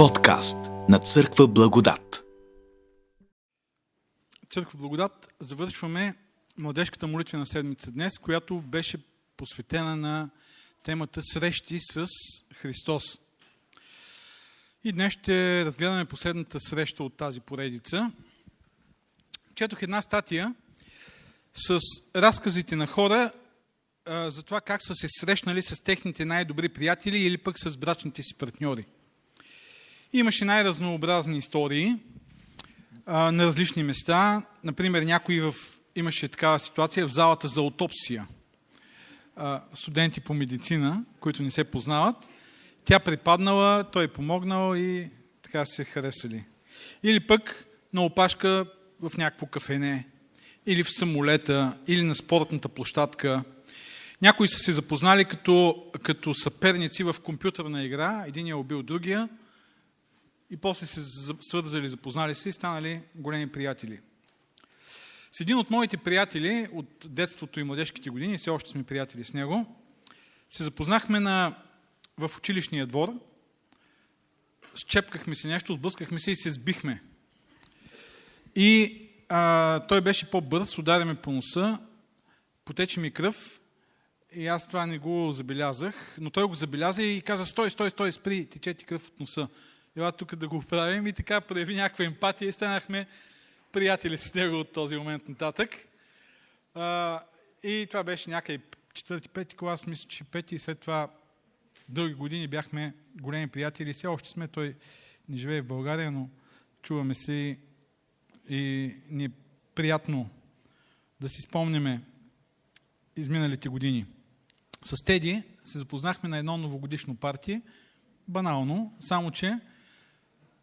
Подкаст на Църква Благодат. Църква Благодат завършваме младежката молитвена седмица днес, която беше посветена на темата Срещи с Христос. И днес ще разгледаме последната среща от тази поредица. Четох една статия с разказите на хора за това как са се срещнали с техните най-добри приятели или пък с брачните си партньори. Имаше най-разнообразни истории а, на различни места. Например, някой в, имаше такава ситуация в залата за аутопсия. А, студенти по медицина, които не се познават. Тя припаднала, той е помогнал и така се харесали. Или пък на опашка в някакво кафене, или в самолета, или на спортната площадка. Някои са се запознали като, като съперници в компютърна игра, един е убил другия, и после се свързали, запознали се и станали големи приятели. С един от моите приятели от детството и младежките години, все още сме приятели с него, се запознахме на, в училищния двор, счепкахме се нещо, сблъскахме се и се сбихме. И а, той беше по-бърз, удариме по носа, потече ми кръв и аз това не го забелязах, но той го забеляза и каза, стой, стой, стой, спри, тече ти кръв от носа ела тук да го правим и така прояви някаква емпатия и станахме приятели с него от този момент нататък. А, и това беше някъде четвърти, пети клас, мисля, че пети и след това дълги години бяхме големи приятели. Все още сме, той не живее в България, но чуваме се и, и ни е приятно да си спомняме изминалите години. С Теди се запознахме на едно новогодишно партие, банално, само че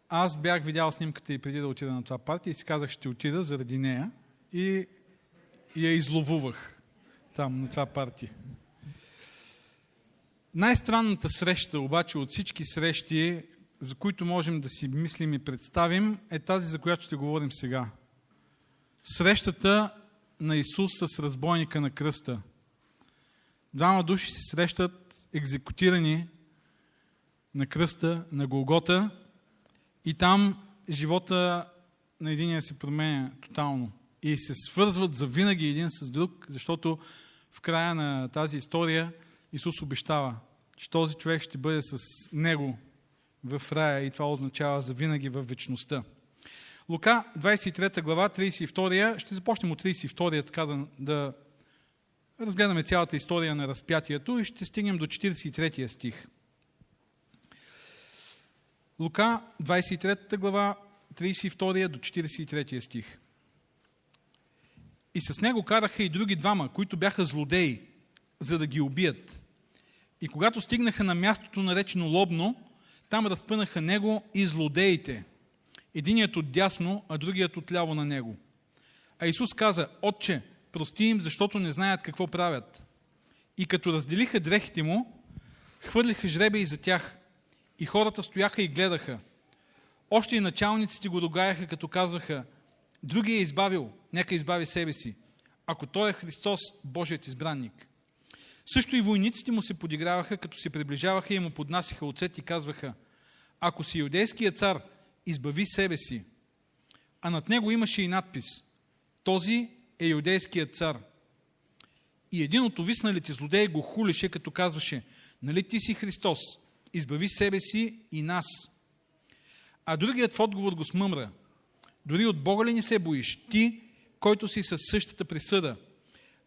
аз бях видял снимката и преди да отида на това партия и си казах, ще отида заради нея и, я изловувах там, на това партия. Най-странната среща обаче от всички срещи, за които можем да си мислим и представим, е тази, за която ще говорим сега. Срещата на Исус с разбойника на кръста. Двама души се срещат екзекутирани на кръста, на Голгота, и там живота на единия се променя тотално. И се свързват за винаги един с друг, защото в края на тази история Исус обещава, че този човек ще бъде с него в рая и това означава за винаги в вечността. Лука, 23 глава, 32, ще започнем от 32 така да, да разгледаме цялата история на разпятието и ще стигнем до 43 стих. Лука, 23 глава, 32 до 43 стих. И с него караха и други двама, които бяха злодеи, за да ги убият. И когато стигнаха на мястото наречено Лобно, там разпънаха него и злодеите. Единият от дясно, а другият от ляво на него. А Исус каза, Отче, прости им, защото не знаят какво правят. И като разделиха дрехите му, хвърлиха жребе и за тях, и хората стояха и гледаха. Още и началниците го догаяха, като казваха, други е избавил, нека избави себе си, ако той е Христос, Божият избранник. Също и войниците му се подиграваха, като се приближаваха и му поднасяха оцет и казваха, ако си юдейският цар, избави себе си. А над него имаше и надпис, този е юдейският цар. И един от овисналите злодеи го хулеше, като казваше, нали ти си Христос, избави себе си и нас. А другият в отговор го смъмра. Дори от Бога ли не се боиш? Ти, който си със същата присъда,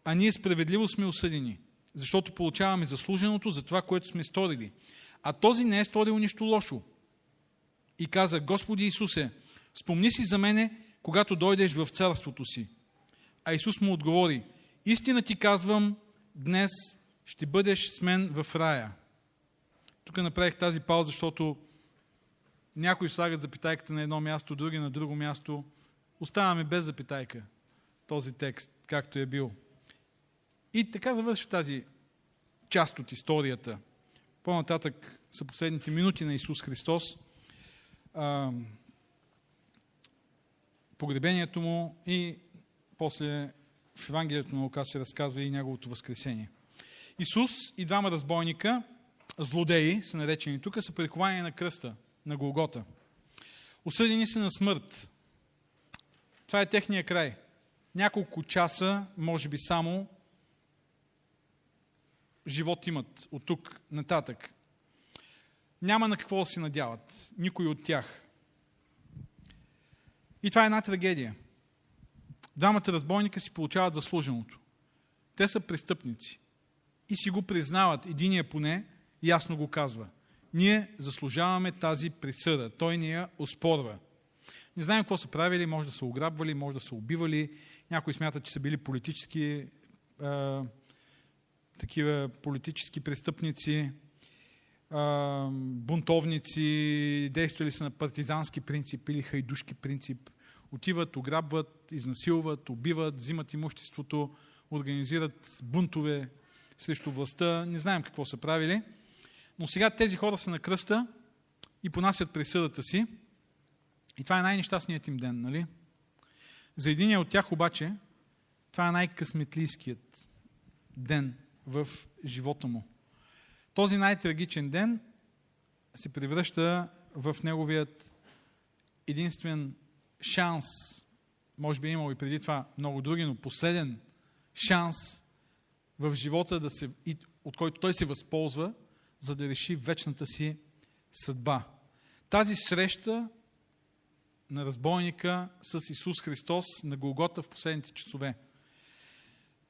а ние справедливо сме осъдени, защото получаваме заслуженото за това, което сме сторили. А този не е сторил нищо лошо. И каза, Господи Исусе, спомни си за мене, когато дойдеш в царството си. А Исус му отговори, истина ти казвам, днес ще бъдеш с мен в рая. Тук направих тази пауза, защото някои слагат запитайката на едно място, други на друго място. Оставаме без запитайка този текст, както е бил. И така завършва тази част от историята. По-нататък са последните минути на Исус Христос. погребението му и после в Евангелието на Лука се разказва и неговото възкресение. Исус и двама разбойника злодеи, са наречени тук, са приковани на кръста. на Голгота. Осъдени са на смърт. Това е техния край. Няколко часа, може би само, живот имат от тук нататък. Няма на какво да си надяват. Никой от тях. И това е една трагедия. Двамата разбойника си получават заслуженото. Те са престъпници. И си го признават. Единия поне ясно го казва. Ние заслужаваме тази присъда. Той ни я оспорва. Не знаем какво са правили, може да са ограбвали, може да са убивали. Някои смятат, че са били политически а, такива политически престъпници, а, бунтовници, действали са на партизански принцип или хайдушки принцип. Отиват, ограбват, изнасилват, убиват, взимат имуществото, организират бунтове срещу властта. Не знаем какво са правили. Но сега тези хора са на кръста и понасят присъдата си. И това е най-нещастният им ден, нали? За един от тях обаче, това е най-късметлийският ден в живота му. Този най-трагичен ден се превръща в неговият единствен шанс, може би е имал и преди това много други, но последен шанс в живота, да се, от който той се възползва, за да реши вечната си съдба. Тази среща на разбойника с Исус Христос на Голгота в последните часове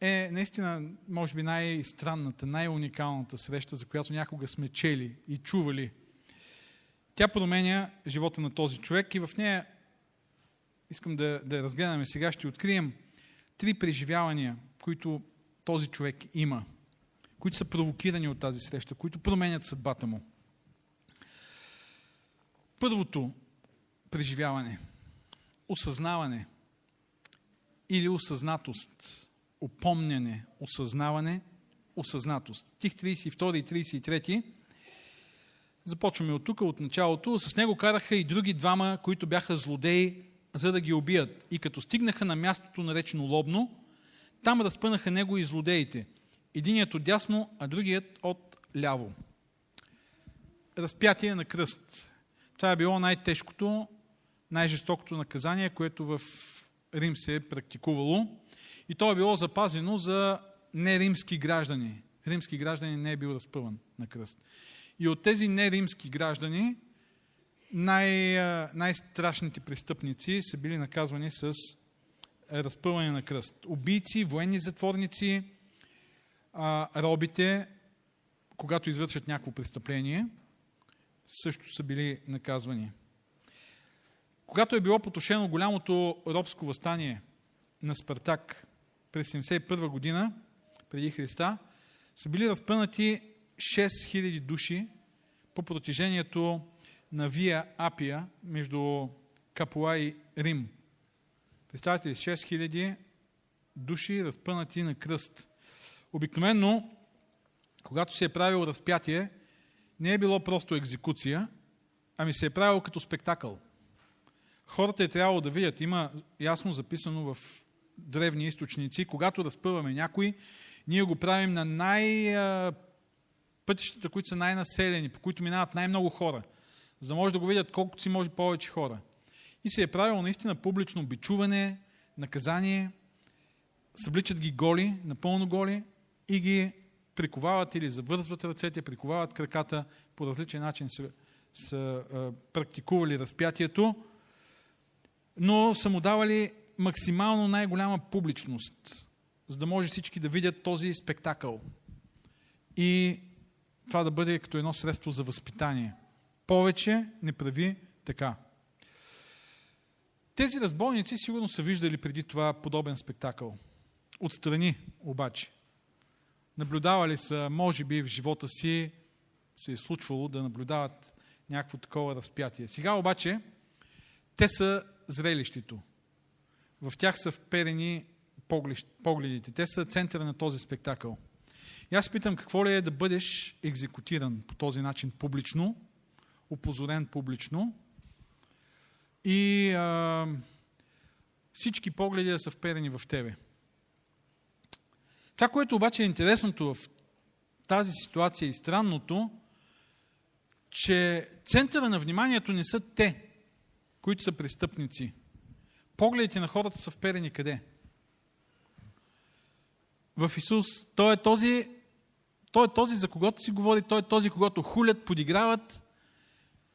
е наистина, може би, най-странната, най-уникалната среща, за която някога сме чели и чували. Тя променя живота на този човек и в нея искам да, да я разгледаме сега. Ще открием три преживявания, които този човек има, които са провокирани от тази среща, които променят съдбата му. Първото преживяване, осъзнаване или осъзнатост, опомняне, осъзнаване, осъзнатост. Тих 32 и 33 Започваме от тук, от началото. С него караха и други двама, които бяха злодеи, за да ги убият. И като стигнаха на мястото, наречено Лобно, там разпънаха него и злодеите. Единият от дясно, а другият от ляво. Разпятие на кръст. Това е било най-тежкото, най-жестокото наказание, което в Рим се е практикувало. И то е било запазено за неримски граждани. Римски граждани не е бил разпъван на кръст. И от тези неримски граждани най- най-страшните престъпници са били наказвани с разпъване на кръст. Убийци, военни затворници, а, робите, когато извършат някакво престъпление, също са били наказвани. Когато е било потушено голямото робско възстание на Спартак през 71 година, преди Христа, са били разпънати 6000 души по протежението на Вия Апия между Капуа и Рим. Представете ли, 6000 души разпънати на кръст. Обикновено, когато се е правил разпятие, не е било просто екзекуция, ами се е правило като спектакъл. Хората е трябвало да видят, има ясно записано в древни източници, когато разпъваме някой, ние го правим на най- пътищата, които са най-населени, по които минават най-много хора, за да може да го видят колкото си може повече хора. И се е правило наистина публично бичуване, наказание, събличат ги голи, напълно голи и ги приковават или завързват ръцете, приковават краката, по различен начин са, са а, практикували разпятието, но са му давали максимално най-голяма публичност, за да може всички да видят този спектакъл. И това да бъде като едно средство за възпитание. Повече не прави така. Тези разбойници сигурно са виждали преди това подобен спектакъл. Отстрани обаче. Наблюдавали са, може би в живота си се е случвало да наблюдават някакво такова разпятие. Сега обаче те са зрелището. В тях са вперени погледите. Те са центъра на този спектакъл. И аз питам какво ли е да бъдеш екзекутиран по този начин публично, опозорен публично и а, всички погледи да са вперени в тебе. Това, което обаче е интересното в тази ситуация и странното, че центъра на вниманието не са те, които са престъпници. Погледите на хората са вперени къде? В Исус. Той е този, той е този, за когото си говори, той е този, когато хулят, подиграват.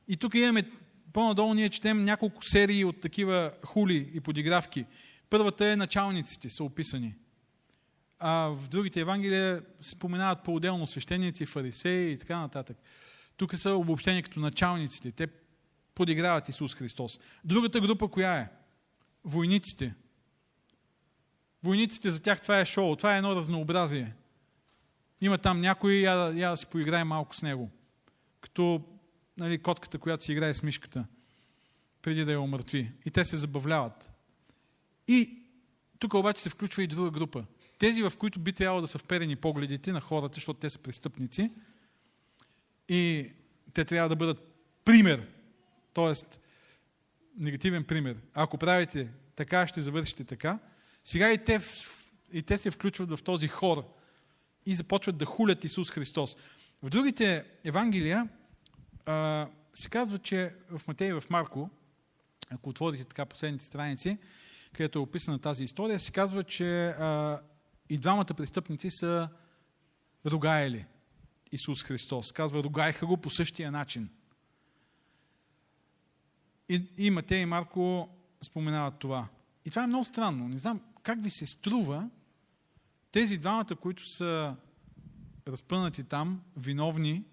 И тук имаме, по-надолу ние четем няколко серии от такива хули и подигравки. Първата е началниците, са описани. А в другите Евангелия споменават по-отделно свещеници, фарисеи и така нататък. Тук са обобщени като началниците. Те подиграват Исус Христос. Другата група коя е? Войниците. Войниците за тях това е шоу, това е едно разнообразие. Има там някой, я, я да си поиграе малко с него. Като нали, котката, която си играе с мишката, преди да я омъртви. И те се забавляват. И тук обаче се включва и друга група. Тези, в които би трябвало да са вперени погледите на хората, защото те са престъпници. И те трябва да бъдат пример. Тоест, негативен пример. Ако правите така, ще завършите така. Сега и те, и те се включват в този хор и започват да хулят Исус Христос. В другите Евангелия а, се казва, че в Матей и в Марко, ако отворите така последните страници, където е описана тази история, се казва, че а, и двамата престъпници са ругаели Исус Христос. Казва, ругаеха го по същия начин. И, и Матей и Марко споменават това. И това е много странно. Не знам как ви се струва тези двамата, които са разпънати там, виновни,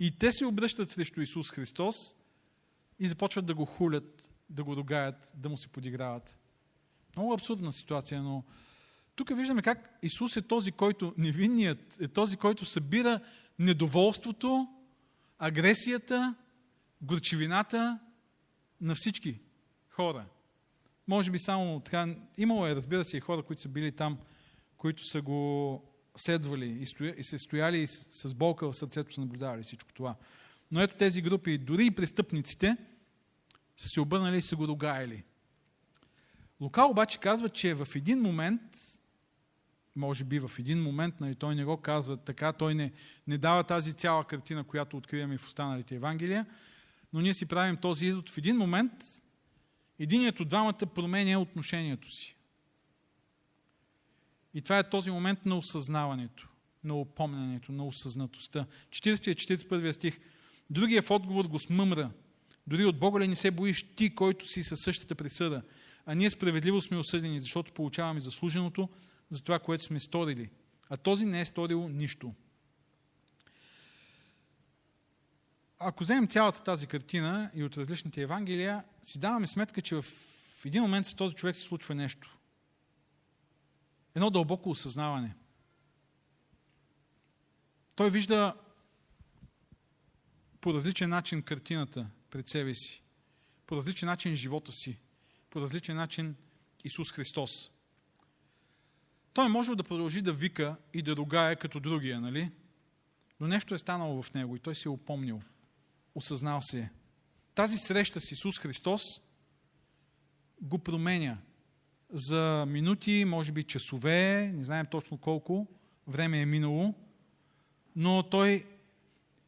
и те се обръщат срещу Исус Христос и започват да го хулят, да го ругаят, да му се подиграват. Много абсурдна ситуация, но тук виждаме как Исус е този, който, невинният, е този, който събира недоволството, агресията, горчивината на всички хора. Може би само така, имало е, разбира се, и хора, които са били там, които са го следвали и, стоя, и се стояли и с, болка в сърцето са наблюдавали всичко това. Но ето тези групи, дори и престъпниците, са се обърнали и са го догаяли. Лука обаче казва, че в един момент, може би в един момент, нали, той не го казва така, той не, не дава тази цяла картина, която откриваме в останалите Евангелия, но ние си правим този извод. В един момент единият от двамата променя отношението си. И това е този момент на осъзнаването, на опомнянето, на осъзнатостта. 40 41 стих. Другия в отговор го смъмра. Дори от Бога ли не се боиш ти, който си със същата присъда? А ние справедливо сме осъдени, защото получаваме заслуженото за това, което сме сторили. А този не е сторил нищо. Ако вземем цялата тази картина и от различните Евангелия, си даваме сметка, че в един момент с този човек се случва нещо. Едно дълбоко осъзнаване. Той вижда по различен начин картината пред себе си, по различен начин живота си, по различен начин Исус Христос. Той може да продължи да вика и да ругае като другия, нали? Но нещо е станало в него и той се е упомнил – осъзнал се. Тази среща с Исус Христос го променя за минути, може би часове, не знаем точно колко време е минало, но той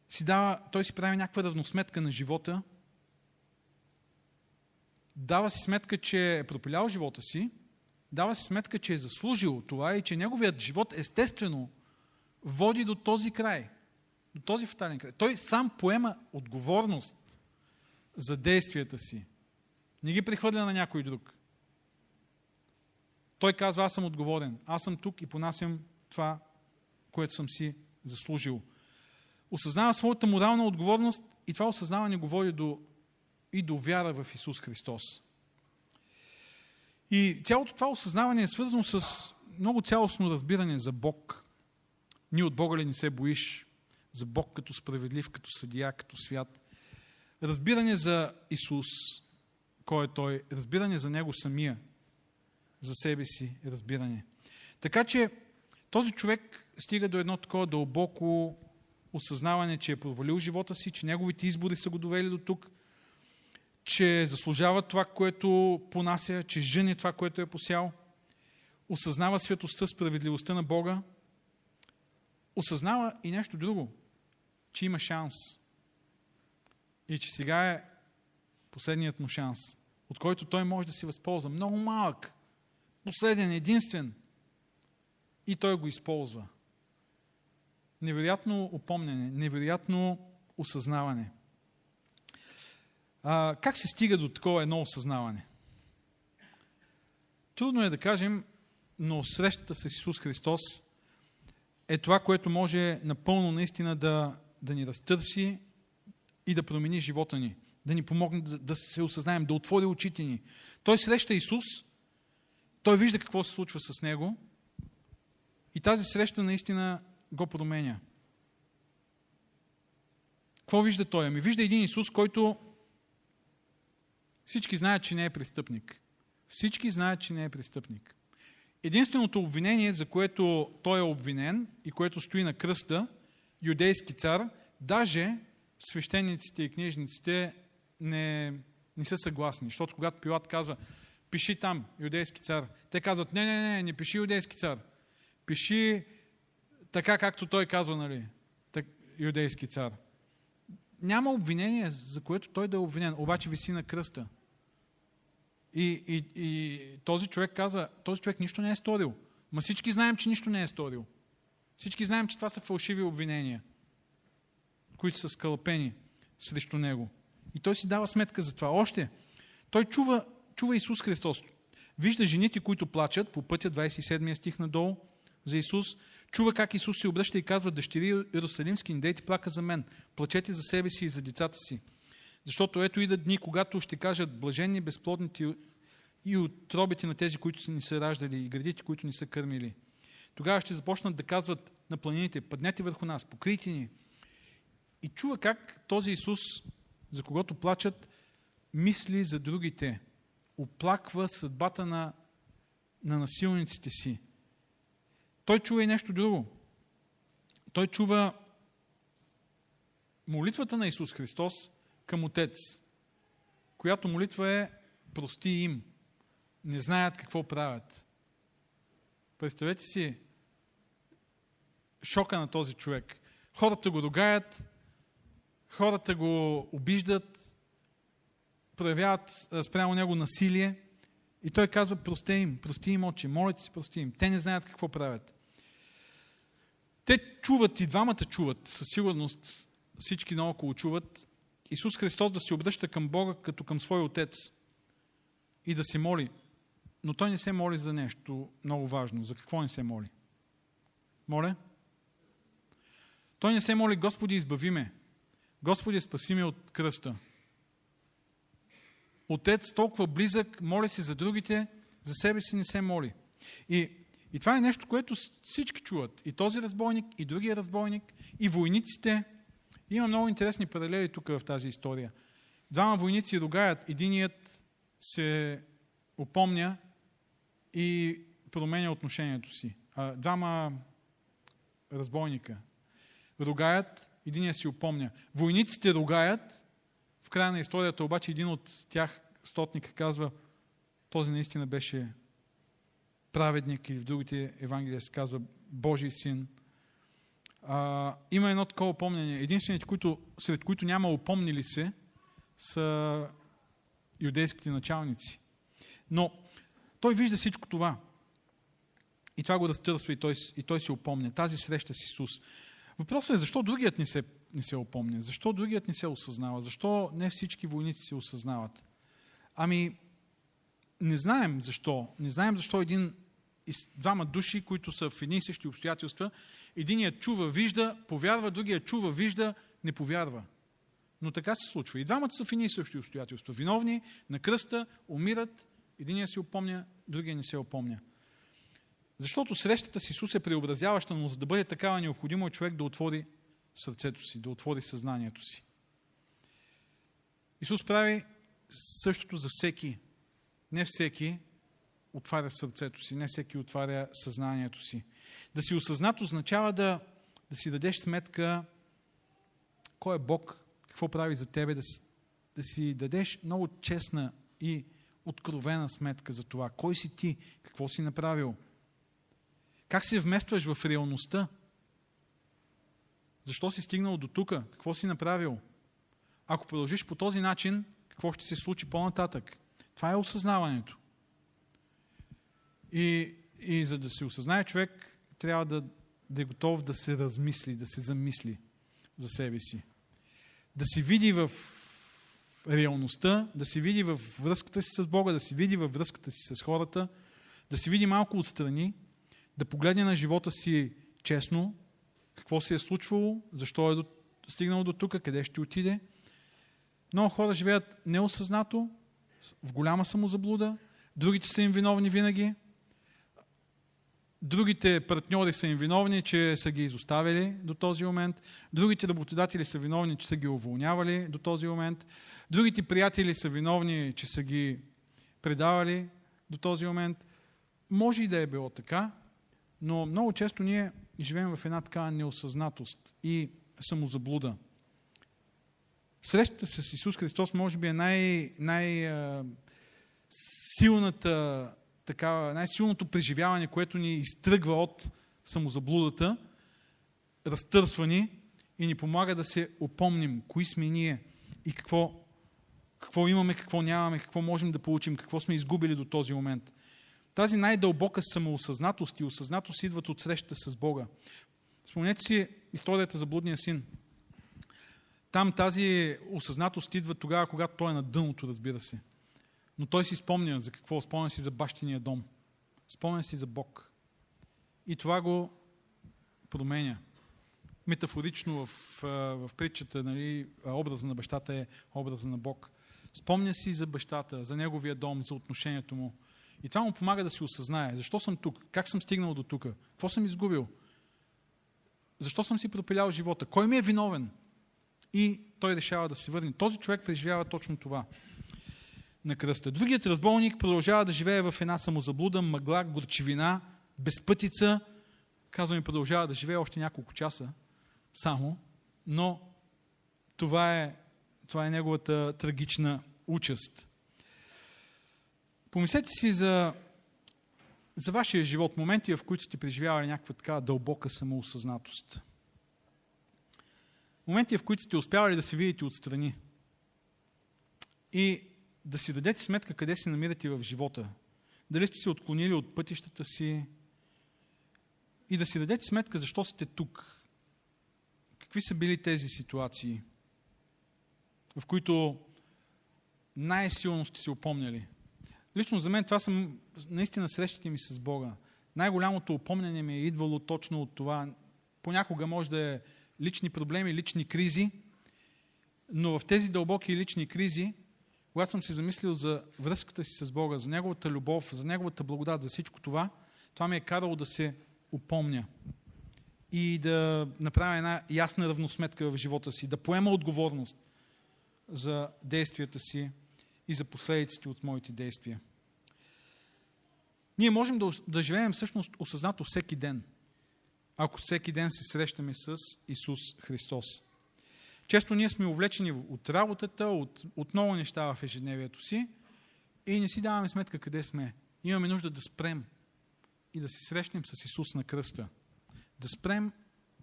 си, дава, той си прави някаква равносметка на живота, дава си сметка, че е пропилял живота си, дава си сметка, че е заслужил това и че неговият живот естествено води до този край – до този фатален край. Той сам поема отговорност за действията си. Не ги прехвърля на някой друг. Той казва, аз съм отговорен. Аз съм тук и понасям това, което съм си заслужил. Осъзнава своята морална отговорност и това осъзнаване го води до, и до вяра в Исус Христос. И цялото това осъзнаване е свързано с много цялостно разбиране за Бог. Ние от Бога ли не се боиш? за Бог като справедлив, като съдия, като свят. Разбиране за Исус, кой е Той, разбиране за Него самия, за себе си разбиране. Така че този човек стига до едно такова дълбоко осъзнаване, че е провалил живота си, че неговите избори са го довели до тук, че заслужава това, което понася, че жени това, което е посял, осъзнава светостта, справедливостта на Бога, осъзнава и нещо друго, че има шанс. и че сега е последният му шанс, от който той може да се възползва. Много малък, последен, единствен. И той го използва. Невероятно упомняне, невероятно осъзнаване. А, как се стига до такова едно осъзнаване? Трудно е да кажем, но срещата с Исус Христос е това, което може напълно наистина да, да ни разтърси и да промени живота ни, да ни помогне да, да се осъзнаем, да отвори очите ни. Той среща Исус, той вижда какво се случва с него и тази среща наистина го променя. Какво вижда той? Ами вижда един Исус, който всички знаят, че не е престъпник. Всички знаят, че не е престъпник. Единственото обвинение, за което той е обвинен и което стои на кръста, юдейски цар, даже свещениците и книжниците не, не са съгласни. Защото когато Пилат казва, пиши там, юдейски цар, те казват, не, не, не, не пиши юдейски цар. Пиши така, както той казва, нали, так, юдейски цар. Няма обвинение, за което той да е обвинен, обаче виси на кръста. И, и, и този човек казва, този човек нищо не е сторил. Ма всички знаем, че нищо не е сторил. Всички знаем, че това са фалшиви обвинения, които са скълпени срещу него. И той си дава сметка за това. Още, той чува, чува Исус Христос. Вижда жените, които плачат по пътя, 27 стих надолу за Исус. Чува как Исус се обръща и казва, дъщери Иерусалимски, не дейте плака за мен, плачете за себе си и за децата си. Защото ето идат дни, когато ще кажат блаженни, безплодните и отробите на тези, които са ни са раждали и градите, които ни са кърмили. Тогава ще започнат да казват на планините, паднете върху нас, покрийте ни. И чува как този Исус, за когото плачат, мисли за другите, оплаква съдбата на, на насилниците си. Той чува и нещо друго. Той чува молитвата на Исус Христос, към Отец, която молитва е прости им. Не знаят какво правят. Представете си шока на този човек. Хората го догаят, хората го обиждат, проявяват спрямо него насилие и той казва, прости им, прости им, очи, молите си, прости им. Те не знаят какво правят. Те чуват и двамата чуват, със сигурност всички наоколо чуват Исус Христос да се обръща към Бога като към свой Отец и да се моли. Но Той не се моли за нещо много важно. За какво не се моли? Моля? Той не се моли, Господи, избави ме. Господи, спаси ме от кръста. Отец толкова близък, моли се за другите, за себе си не се моли. И, и това е нещо, което всички чуват. И този разбойник, и другия разбойник, и войниците – има много интересни паралели тук в тази история. Двама войници ругаят. Единият се опомня и променя отношението си. А, двама разбойника ругаят, единият си опомня. Войниците ругаят, в края на историята обаче един от тях, стотника, казва, този наистина беше праведник или в другите Евангелия се казва Божий син – а, има едно такова помнение. Единствените, които, сред които няма упомнили се, са юдейските началници. Но той вижда всичко това. И това го разтърсва и той, и той се опомня. Тази среща с Исус. Въпросът е защо другият не се, не се опомня? Защо другият не се осъзнава? Защо не всички войници се осъзнават? Ами, не знаем защо. Не знаем защо един двама души, които са в едни и същи обстоятелства, единият чува, вижда, повярва, другият чува, вижда, не повярва. Но така се случва. И двамата са в едни и същи обстоятелства. Виновни, на кръста, умират, единият се опомня, другия не се опомня. Защото срещата с Исус е преобразяваща, но за да бъде такава необходимо е човек да отвори сърцето си, да отвори съзнанието си. Исус прави същото за всеки. Не всеки отваря сърцето си, не всеки отваря съзнанието си. Да си осъзнат означава да, да си дадеш сметка кой е Бог, какво прави за тебе, да си, да си дадеш много честна и откровена сметка за това. Кой си ти? Какво си направил? Как се вместваш в реалността? Защо си стигнал до тука? Какво си направил? ако продължиш по този начин, какво ще се случи по-нататък? Това е осъзнаването. И, и за да се осъзнае човек, трябва да, да е готов да се размисли, да се замисли за себе си. Да си види в реалността, да се види в връзката си с Бога, да се види във връзката си с хората, да се види малко отстрани, да погледне на живота си честно, какво се е случвало, защо е стигнал до тук, къде ще отиде. Много хора живеят неосъзнато, в голяма самозаблуда, другите са им виновни винаги, другите партньори са им виновни, че са ги изоставили до този момент, другите работодатели са виновни, че са ги уволнявали до този момент, другите приятели са виновни, че са ги предавали до този момент. Може и да е било така, но много често ние живеем в една такава неосъзнатост и самозаблуда. Срещата с Исус Христос може би е най, най силната такава, най-силното преживяване, което ни изтръгва от самозаблудата, разтърсва ни и ни помага да се опомним кои сме ние и какво, какво имаме, какво нямаме, какво можем да получим, какво сме изгубили до този момент. Тази най-дълбока самоосъзнатост и осъзнатост идват от срещата с Бога. Спомнете си историята за блудния син. Там тази осъзнатост идва тогава, когато той е на дъното, разбира се. Но той си спомня за какво? Спомня си за бащиния дом. Спомня си за Бог. И това го променя. Метафорично в, в притчата, нали, образа на бащата е образа на Бог. Спомня си за бащата, за неговия дом, за отношението му. И това му помага да си осъзнае. Защо съм тук? Как съм стигнал до тук? Какво съм изгубил? Защо съм си пропилял живота? Кой ми е виновен? И той решава да се върне. Този човек преживява точно това на кръста. Другият разбойник продължава да живее в една самозаблуда, мъгла, горчевина, безпътица. Казваме, продължава да живее още няколко часа само, но това е, това е неговата трагична участ. Помислете си за, за вашия живот, моменти, в които сте преживявали някаква така дълбока самоосъзнатост. Моменти, в които сте успявали да се видите отстрани. И да си дадете сметка къде се намирате в живота. Дали сте се отклонили от пътищата си и да си дадете сметка защо сте тук. Какви са били тези ситуации, в които най-силно сте се упомняли. Лично за мен това са наистина срещите ми с Бога. Най-голямото упомняне ми е идвало точно от това. Понякога може да е лични проблеми, лични кризи, но в тези дълбоки лични кризи когато съм си замислил за връзката си с Бога, за Неговата любов, за Неговата благодат, за всичко това, това ме е карало да се упомня и да направя една ясна равносметка в живота си, да поема отговорност за действията си и за последиците от моите действия. Ние можем да, да живеем всъщност осъзнато всеки ден, ако всеки ден се срещаме с Исус Христос. Често ние сме увлечени от работата, от, от много неща в ежедневието си и не си даваме сметка къде сме. Имаме нужда да спрем и да се срещнем с Исус на кръста. Да спрем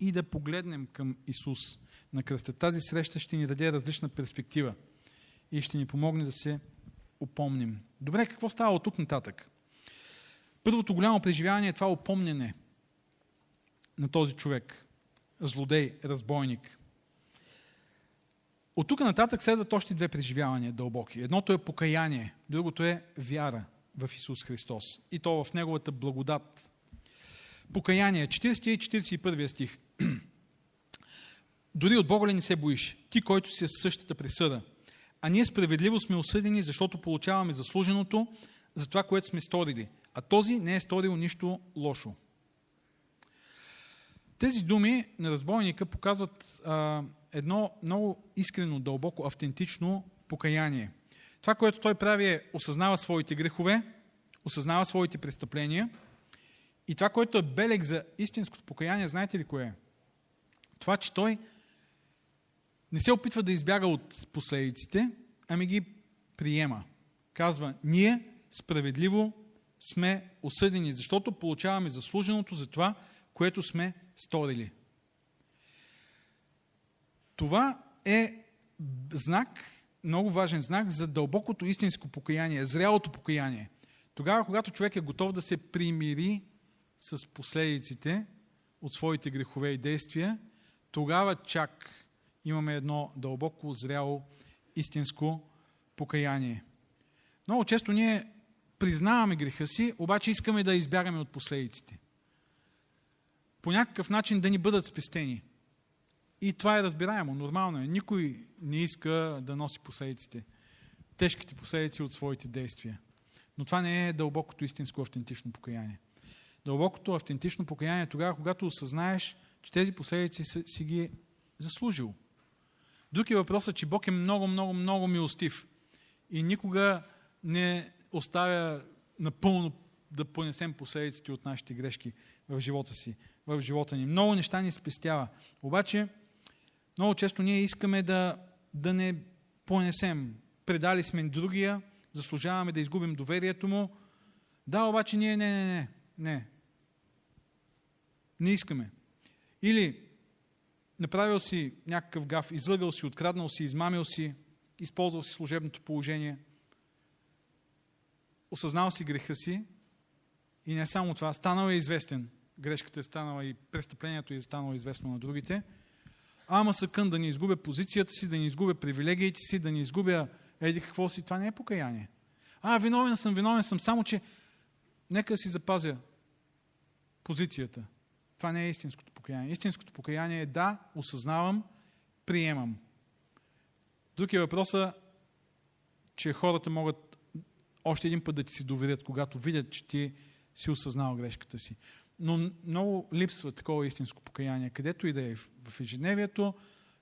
и да погледнем към Исус на кръста. Тази среща ще ни даде различна перспектива и ще ни помогне да се упомним. Добре, какво става от тук нататък? Първото голямо преживяване е това упомнене на този човек. Злодей, разбойник. От тук нататък следват още две преживявания дълбоки. Едното е покаяние, другото е вяра в Исус Христос. И то в Неговата благодат. Покаяние, 40 и 41 стих. Дори от Бога ли не се боиш? Ти, който си е същата присъда. А ние справедливо сме осъдени, защото получаваме заслуженото за това, което сме сторили. А този не е сторил нищо лошо. Тези думи на разбойника показват а, едно много искрено, дълбоко, автентично покаяние. Това, което той прави е осъзнава своите грехове, осъзнава своите престъпления и това, което е белег за истинското покаяние, знаете ли кое е? Това, че той не се опитва да избяга от последиците, ами ги приема. Казва, ние справедливо сме осъдени, защото получаваме заслуженото за това, което сме сторили. Това е знак, много важен знак за дълбокото истинско покаяние, зрялото покаяние. Тогава, когато човек е готов да се примири с последиците от своите грехове и действия, тогава чак имаме едно дълбоко, зряло, истинско покаяние. Много често ние признаваме греха си, обаче искаме да избягаме от последиците. По някакъв начин да ни бъдат спестени. И това е разбираемо, нормално е. Никой не иска да носи последиците, тежките последици от своите действия. Но това не е дълбокото истинско автентично покаяние. Дълбокото автентично покаяние е тогава, когато осъзнаеш, че тези последици си ги заслужил. Друг е въпросът, че Бог е много, много, много милостив и никога не оставя напълно да понесем последиците от нашите грешки в живота си, в живота ни. Много неща ни спестява. Обаче, много често ние искаме да, да не понесем. Предали сме другия, заслужаваме да изгубим доверието му. Да, обаче ние не, не, не, не. Не искаме. Или направил си някакъв гаф, излъгал си, откраднал си, измамил си, използвал си служебното положение, осъзнал си греха си и не само това, станал е известен. Грешката е станала и престъплението е станало известно на другите. Ама съкън да не изгубя позицията си, да не изгубя привилегиите си, да не изгубя еди какво си. Това не е покаяние. А, виновен съм, виновен съм, само че нека си запазя позицията. Това не е истинското покаяние. Истинското покаяние е да, осъзнавам, приемам. Друг е въпросът, че хората могат още един път да ти си доверят, когато видят, че ти си осъзнал грешката си. Но много липсва такова истинско покаяние, където и да е в ежедневието,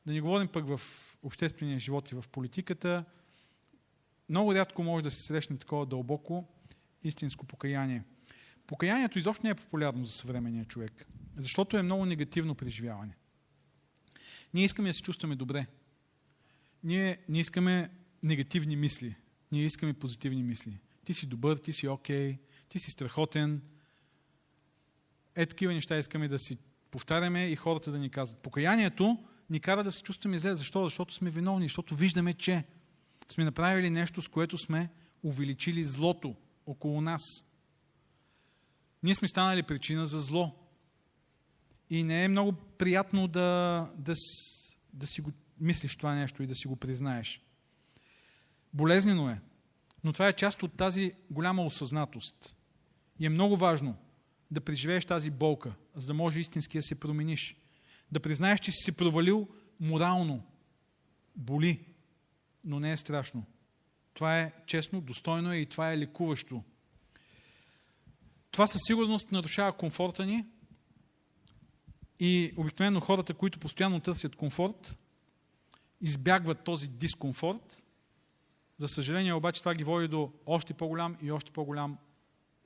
да не говорим пък в обществения живот и в политиката. Много рядко може да се срещне такова дълбоко истинско покаяние. Покаянието изобщо не е популярно за съвременния човек, защото е много негативно преживяване. Ние искаме да се чувстваме добре. Ние не искаме негативни мисли. Ние искаме позитивни мисли. Ти си добър, ти си окей, okay, ти си страхотен. Е, такива неща искаме да си повтаряме и хората да ни казват. Покаянието ни кара да се чувстваме зле. Защо? Защото сме виновни, защото виждаме, че сме направили нещо, с което сме увеличили злото около нас. Ние сме станали причина за зло. И не е много приятно да, да, да си го мислиш това нещо и да си го признаеш. Болезнено е, но това е част от тази голяма осъзнатост. И е много важно да преживееш тази болка, за да може истински да се промениш. Да признаеш, че си се провалил морално. Боли, но не е страшно. Това е честно, достойно е и това е лекуващо. Това със сигурност нарушава комфорта ни и обикновено хората, които постоянно търсят комфорт, избягват този дискомфорт. За съжаление обаче това ги води до още по-голям и още по-голям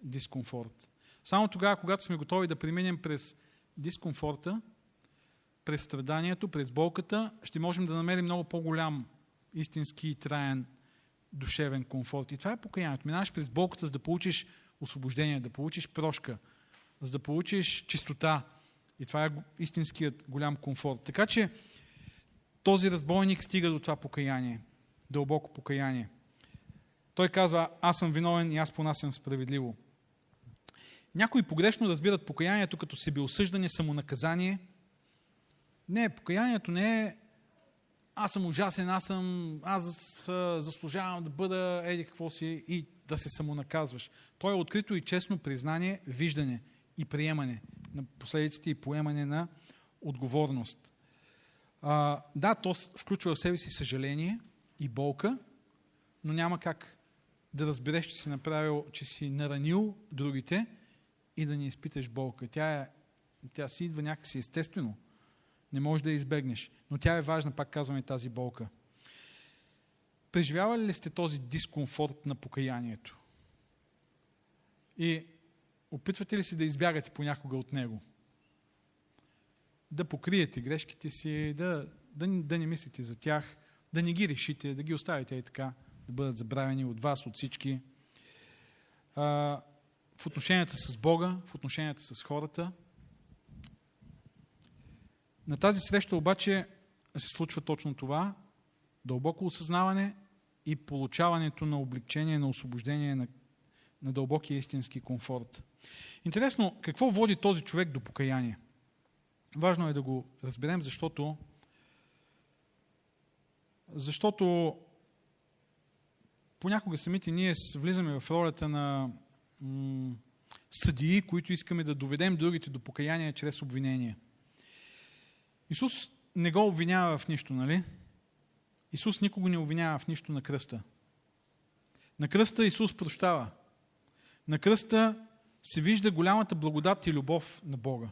дискомфорт. Само тогава, когато сме готови да преминем през дискомфорта, през страданието, през болката, ще можем да намерим много по-голям истински и траен душевен комфорт. И това е покаянието. Минаваш през болката, за да получиш освобождение, да получиш прошка, за да получиш чистота. И това е истинският голям комфорт. Така че този разбойник стига до това покаяние, дълбоко покаяние. Той казва, аз съм виновен и аз понасям справедливо. Някои погрешно разбират покаянието като себеосъждане, самонаказание. Не, покаянието не е аз съм ужасен, аз съм, аз заслужавам да бъда еди какво си и да се самонаказваш. То е открито и честно признание, виждане и приемане на последиците и поемане на отговорност. А, да, то включва в себе си съжаление и болка, но няма как да разбереш, че си направил, че си наранил другите и да не изпиташ болка. Тя, е, тя си идва някакси естествено. Не можеш да я избегнеш. Но тя е важна, пак казваме, тази болка. Преживявали ли сте този дискомфорт на покаянието? И опитвате ли се да избягате понякога от него? Да покриете грешките си, да, да, да не мислите за тях, да не ги решите, да ги оставите и така, да бъдат забравени от вас, от всички. А, в отношенията с Бога, в отношенията с хората. На тази среща обаче се случва точно това. дълбоко осъзнаване и получаването на облегчение, на освобождение, на, на дълбокия истински комфорт. Интересно, какво води този човек до покаяние? Важно е да го разберем, защото защото понякога самите ние влизаме в ролята на м- съдии, които искаме да доведем другите до покаяние чрез обвинение. Исус не го обвинява в нищо, нали? Исус никого не обвинява в нищо на кръста. На кръста Исус прощава. На кръста се вижда голямата благодат и любов на Бога.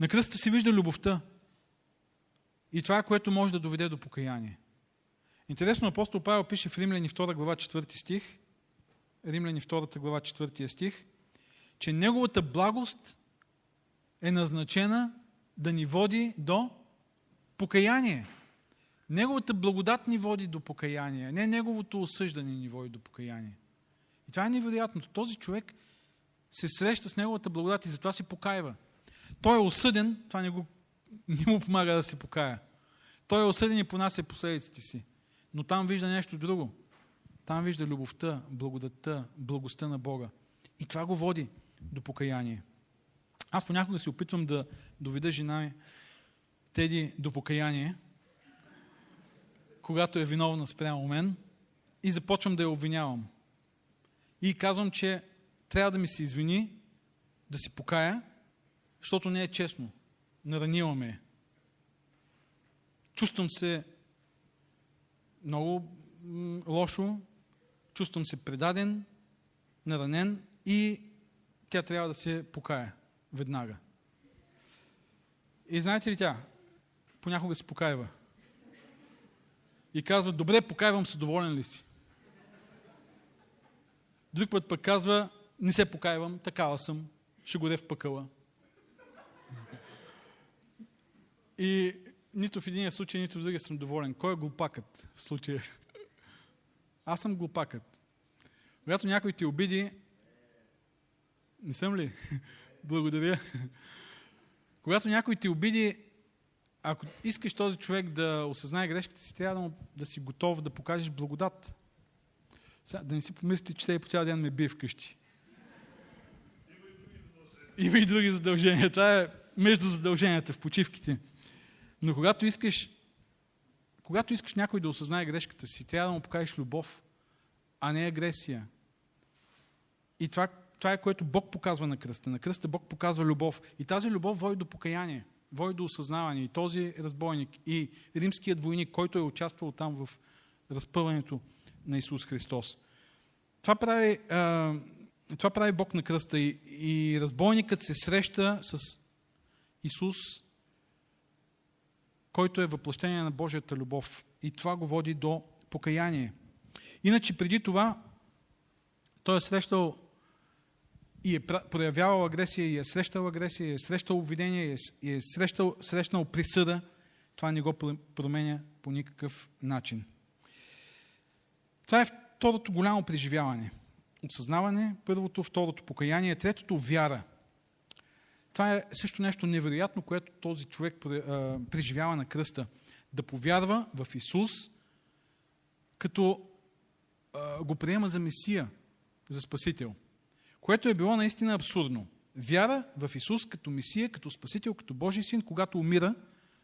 На кръста се вижда любовта. И това е което може да доведе до покаяние. Интересно, апостол Павел пише в Римляни 2 глава 4 стих, Римляни 2 глава 4 стих, че неговата благост е назначена да ни води до покаяние. Неговата благодат ни води до покаяние, не неговото осъждане ни води до покаяние. И това е невероятното. Този човек се среща с неговата благодат и затова се покаива. Той е осъден, това не, го, не му помага да се покая. Той е осъден и понася последиците си. Но там вижда нещо друго. Там вижда любовта, благодатта, благостта на Бога. И това го води до покаяние. Аз понякога се опитвам да доведа жена ми, Теди, до покаяние, когато е виновна спрямо мен и започвам да я обвинявам. И казвам, че трябва да ми се извини, да си покая, защото не е честно. Наранила ме. Чувствам се много лошо, чувствам се предаден, наранен и тя трябва да се покая веднага. И знаете ли тя? Понякога се покаива. И казва, добре, покайвам се, доволен ли си? Друг път пък казва, не се покайвам, такава съм, ще горе в пъкъла. И нито в един случай, нито в другия съм доволен. Кой е глупакът в случая? Аз съм глупакът. Когато някой ти обиди, не съм ли? Благодаря. Когато някой ти обиди, ако искаш този човек да осъзнае грешката си, трябва да, му, да си готов да покажеш благодат. Да не си помислите, че те по цял ден ме бие вкъщи. Има и други задължения. Това е между задълженията в почивките. Но когато искаш, когато искаш някой да осъзнае грешката си, трябва да му покажеш любов, а не агресия. И това, това е което Бог показва на кръста. На кръста Бог показва любов. И тази любов води до покаяние, води до осъзнаване. И този разбойник, и римският войник, който е участвал там в разпъването на Исус Христос. Това прави, това прави Бог на кръста. И, и разбойникът се среща с Исус който е въплъщение на Божията любов. И това го води до покаяние. Иначе преди това той е срещал и е проявявал агресия, и е срещал агресия, и е срещал обвинение, и е срещал, срещнал присъда. Това не го променя по никакъв начин. Това е второто голямо преживяване. Осъзнаване, първото, второто покаяние, третото вяра. Това е също нещо невероятно, което този човек преживява на кръста. Да повярва в Исус, като го приема за Месия, за Спасител. Което е било наистина абсурдно. Вяра в Исус като Месия, като Спасител, като Божий син, когато умира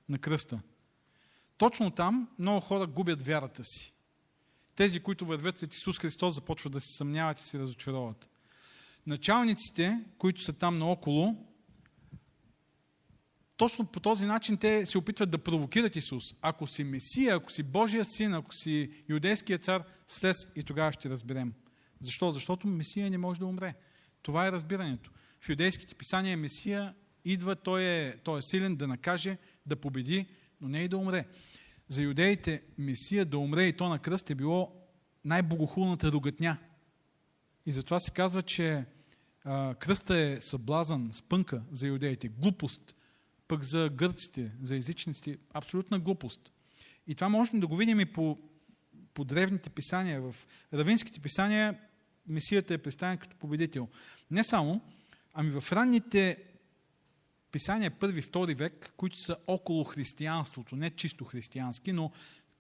на кръста. Точно там много хора губят вярата си. Тези, които вървят след Исус Христос, започват да се съмняват и се разочароват. Началниците, които са там наоколо, точно по този начин те се опитват да провокират Исус. Ако си Месия, ако си Божия син, ако си юдейския цар, слез и тогава ще разберем. Защо? Защото Месия не може да умре. Това е разбирането. В юдейските писания Месия идва, той е, той е силен да накаже, да победи, но не и да умре. За юдеите Месия да умре и то на кръст е било най-богохулната ругатня. И затова се казва, че а, кръста е съблазън, спънка за юдеите, глупост, пък за гърците, за езичниците, абсолютна глупост. И това можем да го видим и по, по древните писания. В равинските писания Месията е представен като победител. Не само, ами в ранните писания първи, втори век, които са около християнството, не чисто християнски, но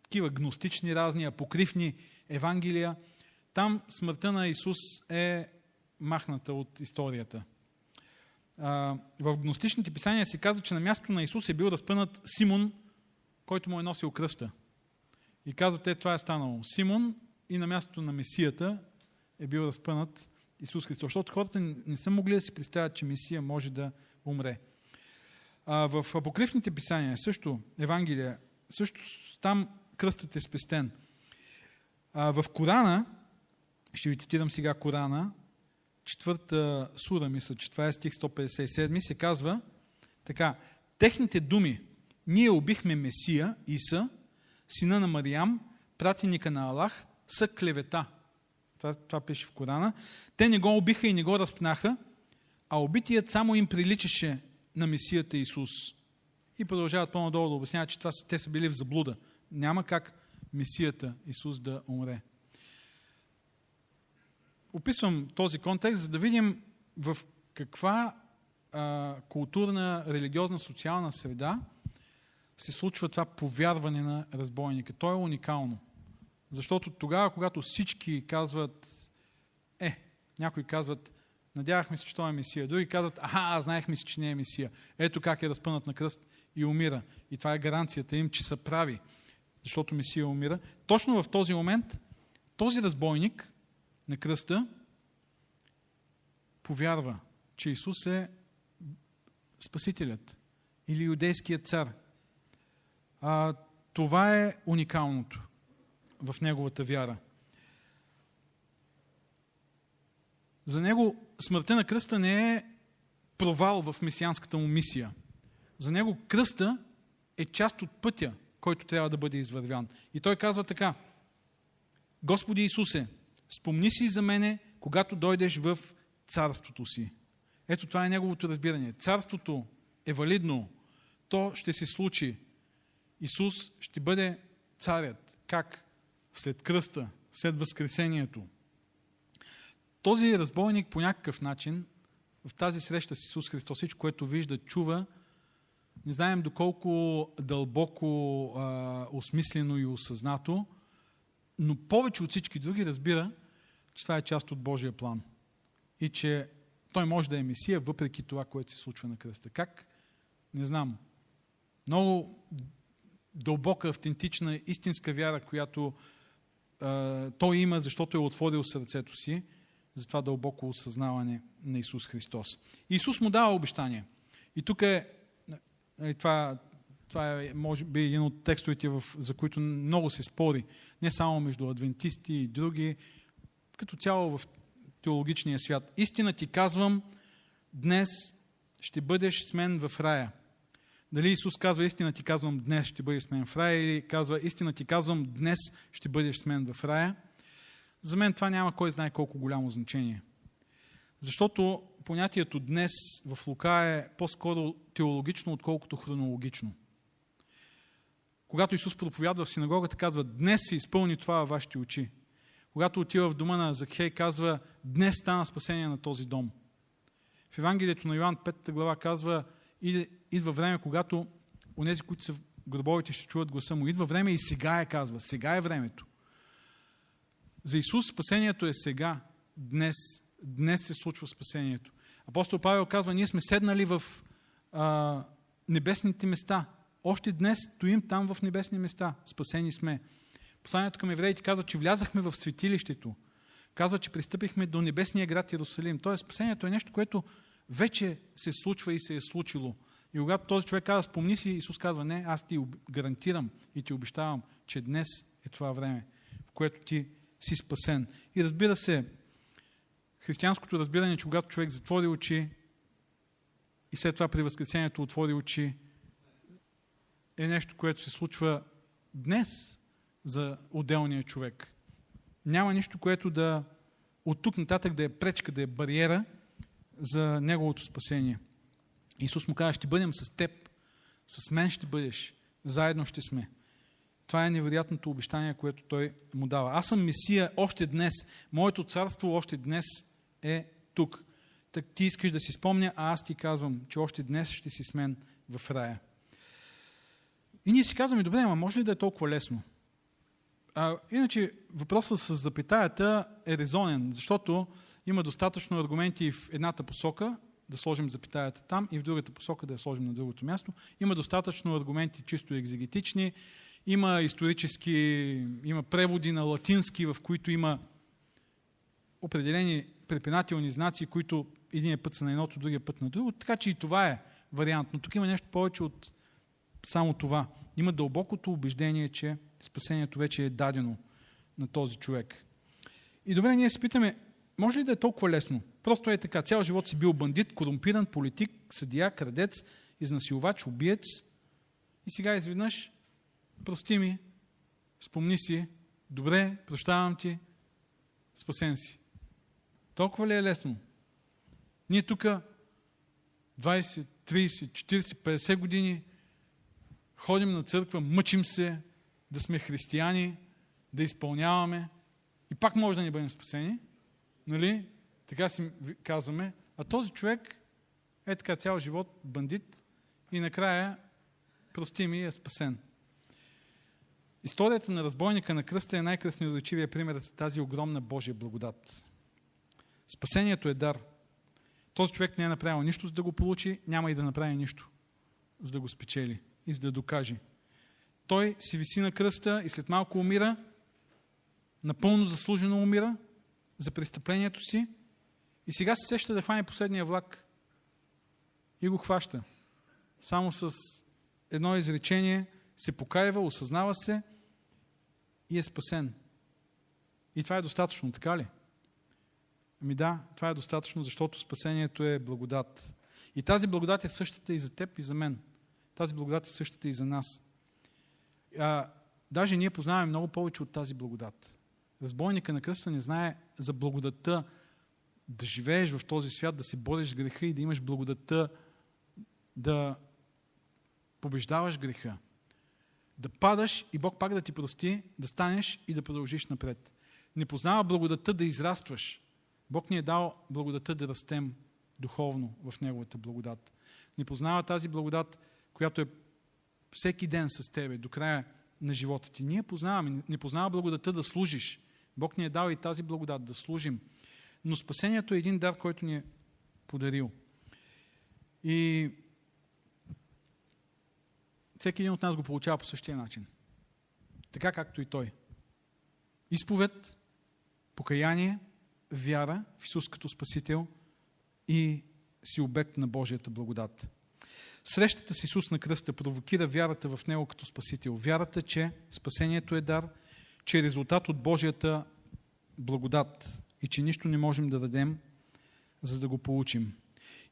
такива гностични разни, апокривни евангелия, там смъртта на Исус е махната от историята. В гностичните писания се казва, че на място на Исус е бил разпънат Симон, който му е носил кръста. И казвате, това е станало. Симон и на мястото на Месията е бил разпънат Исус Христос. Защото хората не са могли да си представят, че Месия може да умре. А, в апокривните писания, също Евангелия, също там кръстът е спестен. А, в Корана, ще ви цитирам сега Корана, четвърта сура, мисля, че това е стих 157, се казва така, техните думи, ние убихме Месия, Иса, сина на Мариям, пратеника на Аллах, са клевета. Това, това пише в Корана. Те не го убиха и не го разпнаха, а убитият само им приличаше на Месията Исус. И продължават по-надолу да обясняват, че това, те са били в заблуда. Няма как Месията Исус да умре. Описвам този контекст, за да видим в каква а, културна, религиозна, социална среда се случва това повярване на разбойника. То е уникално. Защото тогава, когато всички казват, е, някои казват, надявахме се, че той е Месия. Други казват, аха, знаехме си, че не е Месия. Ето как е разпънат на кръст и умира. И това е гаранцията им, че са прави, защото Месия умира. Точно в този момент този разбойник на кръста повярва, че Исус е Спасителят или юдейският цар. А, това е уникалното в неговата вяра. За него смъртта на кръста не е провал в месианската му мисия. За него кръста е част от пътя, който трябва да бъде извървян. И той казва така, Господи Исусе, спомни си за мене, когато дойдеш в царството си. Ето това е неговото разбиране. Царството е валидно. То ще се случи. Исус ще бъде царят. Как? След кръста, след възкресението. Този разбойник по някакъв начин в тази среща с Исус Христос, всичко, което вижда, чува, не знаем доколко дълбоко а, осмислено и осъзнато, но повече от всички други разбира, че това е част от Божия план. И че той може да е Месия, въпреки това, което се случва на кръста. Как? Не знам. Много дълбока, автентична, истинска вяра, която а, той има, защото е отворил сърцето си за това дълбоко осъзнаване на Исус Христос. Исус му дава обещание. И тук е, е това, това е, може би, един от текстовете, в, за които много се спори, не само между адвентисти и други, като цяло в теологичния свят. Истина ти казвам, днес ще бъдеш с мен в рая. Дали Исус казва истина ти казвам днес ще бъдеш с мен в рая или казва истина ти казвам днес ще бъдеш с мен в рая. За мен това няма кой знае колко голямо значение. Защото понятието днес в Лука е по-скоро теологично, отколкото хронологично. Когато Исус проповядва в синагогата, казва, днес се изпълни това във вашите очи. Когато отива в дома на Захей, казва, днес стана спасение на този дом. В Евангелието на Йоанн 5 глава казва, идва време, когато онези, които са в гробовете, ще чуят гласа му. Идва време и сега е, казва. Сега е времето. За Исус спасението е сега, днес. Днес се случва спасението. Апостол Павел казва, ние сме седнали в а, небесните места. Още днес стоим там в небесни места. Спасени сме. Посланието към евреите казва, че влязахме в светилището. Казва, че пристъпихме до небесния град Иерусалим. Тоест, спасението е нещо, което вече се случва и се е случило. И когато този човек казва, спомни си, Исус казва, не, аз ти гарантирам и ти обещавам, че днес е това време, в което ти си спасен. И разбира се, християнското разбиране, че когато човек затвори очи и след това при възкресението отвори очи, е нещо, което се случва днес за отделния човек. Няма нищо, което да от тук нататък да е пречка, да е бариера за неговото спасение. Исус му казва, ще бъдем с теб, с мен ще бъдеш, заедно ще сме. Това е невероятното обещание, което той му дава. Аз съм Месия още днес. Моето царство още днес е тук. Так ти искаш да си спомня, а аз ти казвам, че още днес ще си с мен в рая. И ние си казваме, добре, ама може ли да е толкова лесно? А, иначе въпросът с запитаята е резонен, защото има достатъчно аргументи в едната посока да сложим запитаята там и в другата посока да я сложим на другото място. Има достатъчно аргументи чисто екзегетични, има исторически, има преводи на латински, в които има определени препинателни знаци, които един път са на едното, другия път на другото. Така че и това е вариант. Но тук има нещо повече от само това. Има дълбокото убеждение, че спасението вече е дадено на този човек. И добре, ние се питаме, може ли да е толкова лесно? Просто е така. Цял живот си бил бандит, корумпиран, политик, съдия, крадец, изнасилвач, убиец. И сега изведнъж, прости ми, спомни си, добре, прощавам ти, спасен си. Толкова ли е лесно? Ние тук 20, 30, 40, 50 години ходим на църква, мъчим се да сме християни, да изпълняваме и пак може да ни бъдем спасени. Нали? Така си казваме. А този човек е така цял живот бандит и накрая прости ми е спасен. Историята на разбойника на кръста е най-красноречивия пример за тази огромна Божия благодат. Спасението е дар. Този човек не е направил нищо, за да го получи, няма и да направи нищо, за да го спечели и за да докаже. Той си виси на кръста и след малко умира, напълно заслужено умира за престъплението си и сега се сеща да хване последния влак и го хваща. Само с едно изречение се покаива, осъзнава се и е спасен. И това е достатъчно, така ли? Ами да, това е достатъчно, защото спасението е благодат. И тази благодат е същата и за теб, и за мен. Тази благодат е същата и за нас. А, даже ние познаваме много повече от тази благодат. Разбойника на кръста не знае за благодатта да живееш в този свят, да се бориш с греха и да имаш благодатта да побеждаваш греха. Да падаш и Бог пак да ти прости, да станеш и да продължиш напред. Не познава благодатта да израстваш. Бог ни е дал благодата да растем духовно в Неговата благодат. Не познава тази благодат, която е всеки ден с тебе, до края на живота ти. Ние познаваме, не познава благодата да служиш. Бог ни е дал и тази благодат да служим. Но спасението е един дар, който ни е подарил. И всеки един от нас го получава по същия начин. Така както и той. Изповед, покаяние, вяра в Исус като Спасител и си обект на Божията благодат. Срещата с Исус на кръста провокира вярата в Него като Спасител. Вярата, че спасението е дар, че е резултат от Божията благодат и че нищо не можем да дадем, за да го получим.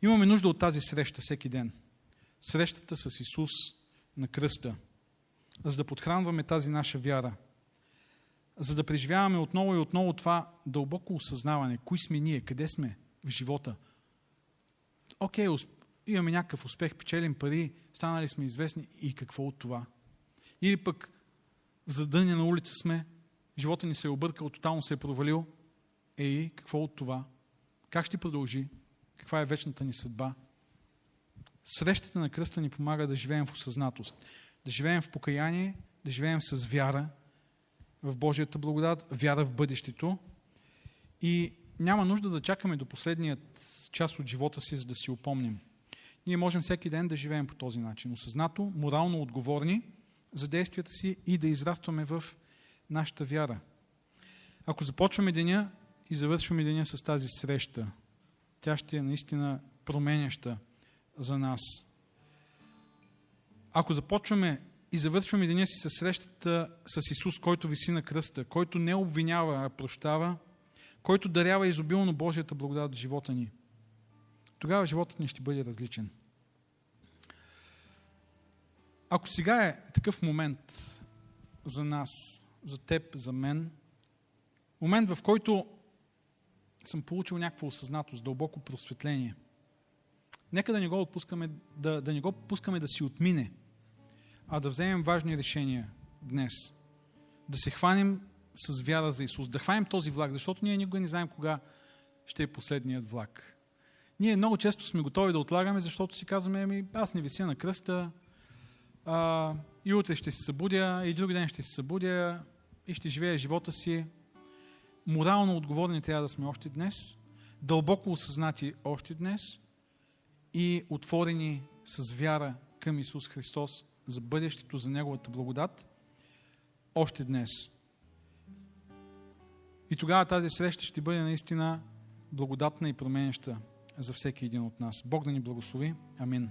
Имаме нужда от тази среща всеки ден. Срещата с Исус на кръста, за да подхранваме тази наша вяра, за да преживяваме отново и отново това дълбоко осъзнаване, кои сме ние, къде сме в живота. Окей, okay, имаме някакъв успех, печелим пари, станали сме известни и какво от това? Или пък в задъня на улица сме, живота ни се е объркал, тотално се е провалил. Ей, какво от това? Как ще продължи? Каква е вечната ни съдба? Срещата на кръста ни помага да живеем в осъзнатост, да живеем в покаяние, да живеем с вяра в Божията благодат, вяра в бъдещето и няма нужда да чакаме до последният час от живота си, за да си упомним. Ние можем всеки ден да живеем по този начин. Осъзнато, морално отговорни за действията си и да израстваме в нашата вяра. Ако започваме деня и завършваме деня с тази среща, тя ще е наистина променяща за нас. Ако започваме и завършваме деня си с срещата с Исус, който виси на кръста, който не обвинява, а прощава, който дарява изобилно Божията благодат в живота ни, тогава животът ни ще бъде различен. Ако сега е такъв момент за нас, за теб, за мен, момент в който съм получил някаква осъзнатост, дълбоко просветление, нека да не го отпускаме, да, да не го пускаме да си отмине, а да вземем важни решения днес. Да се хванем с вяра за Исус, да хванем този влак, защото ние никога не знаем кога ще е последният влак. Ние много често сме готови да отлагаме, защото си казваме, ами аз не вися на кръста, а, и утре ще се събудя, и друг ден ще се събудя, и ще живее живота си. Морално отговорни трябва да сме още днес, дълбоко осъзнати още днес и отворени с вяра към Исус Христос за бъдещето, за Неговата благодат още днес. И тогава тази среща ще бъде наистина благодатна и променеща за всеки един от нас. Бог да ни благослови. Амин.